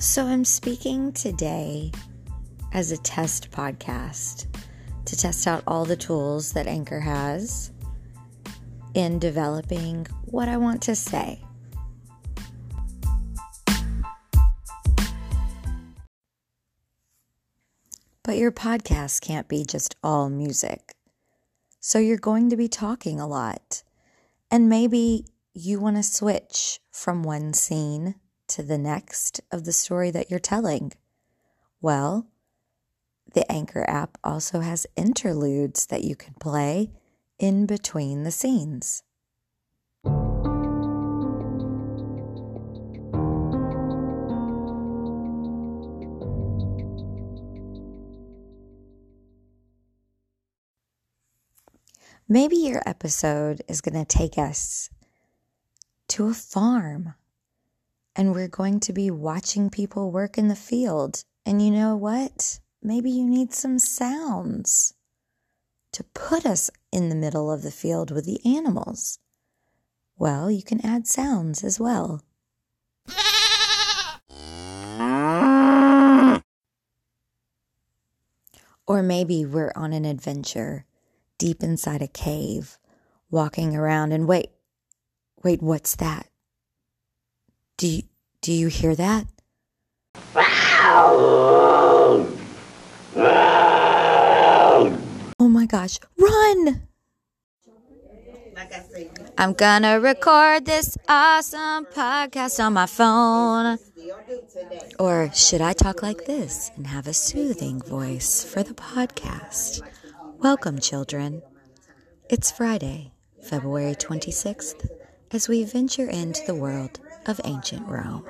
So, I'm speaking today as a test podcast to test out all the tools that Anchor has in developing what I want to say. But your podcast can't be just all music. So you're going to be talking a lot. And maybe you want to switch from one scene to the next of the story that you're telling. Well, the Anchor app also has interludes that you can play in between the scenes. Maybe your episode is going to take us to a farm and we're going to be watching people work in the field. And you know what? Maybe you need some sounds to put us in the middle of the field with the animals. Well, you can add sounds as well. Or maybe we're on an adventure deep inside a cave, walking around and wait, wait, what's that? Do you, do you hear that? Oh my gosh, run! I'm gonna record this awesome podcast on my phone. Or should I talk like this and have a soothing voice for the podcast? Welcome, children. It's Friday, February 26th, as we venture into the world of ancient Rome.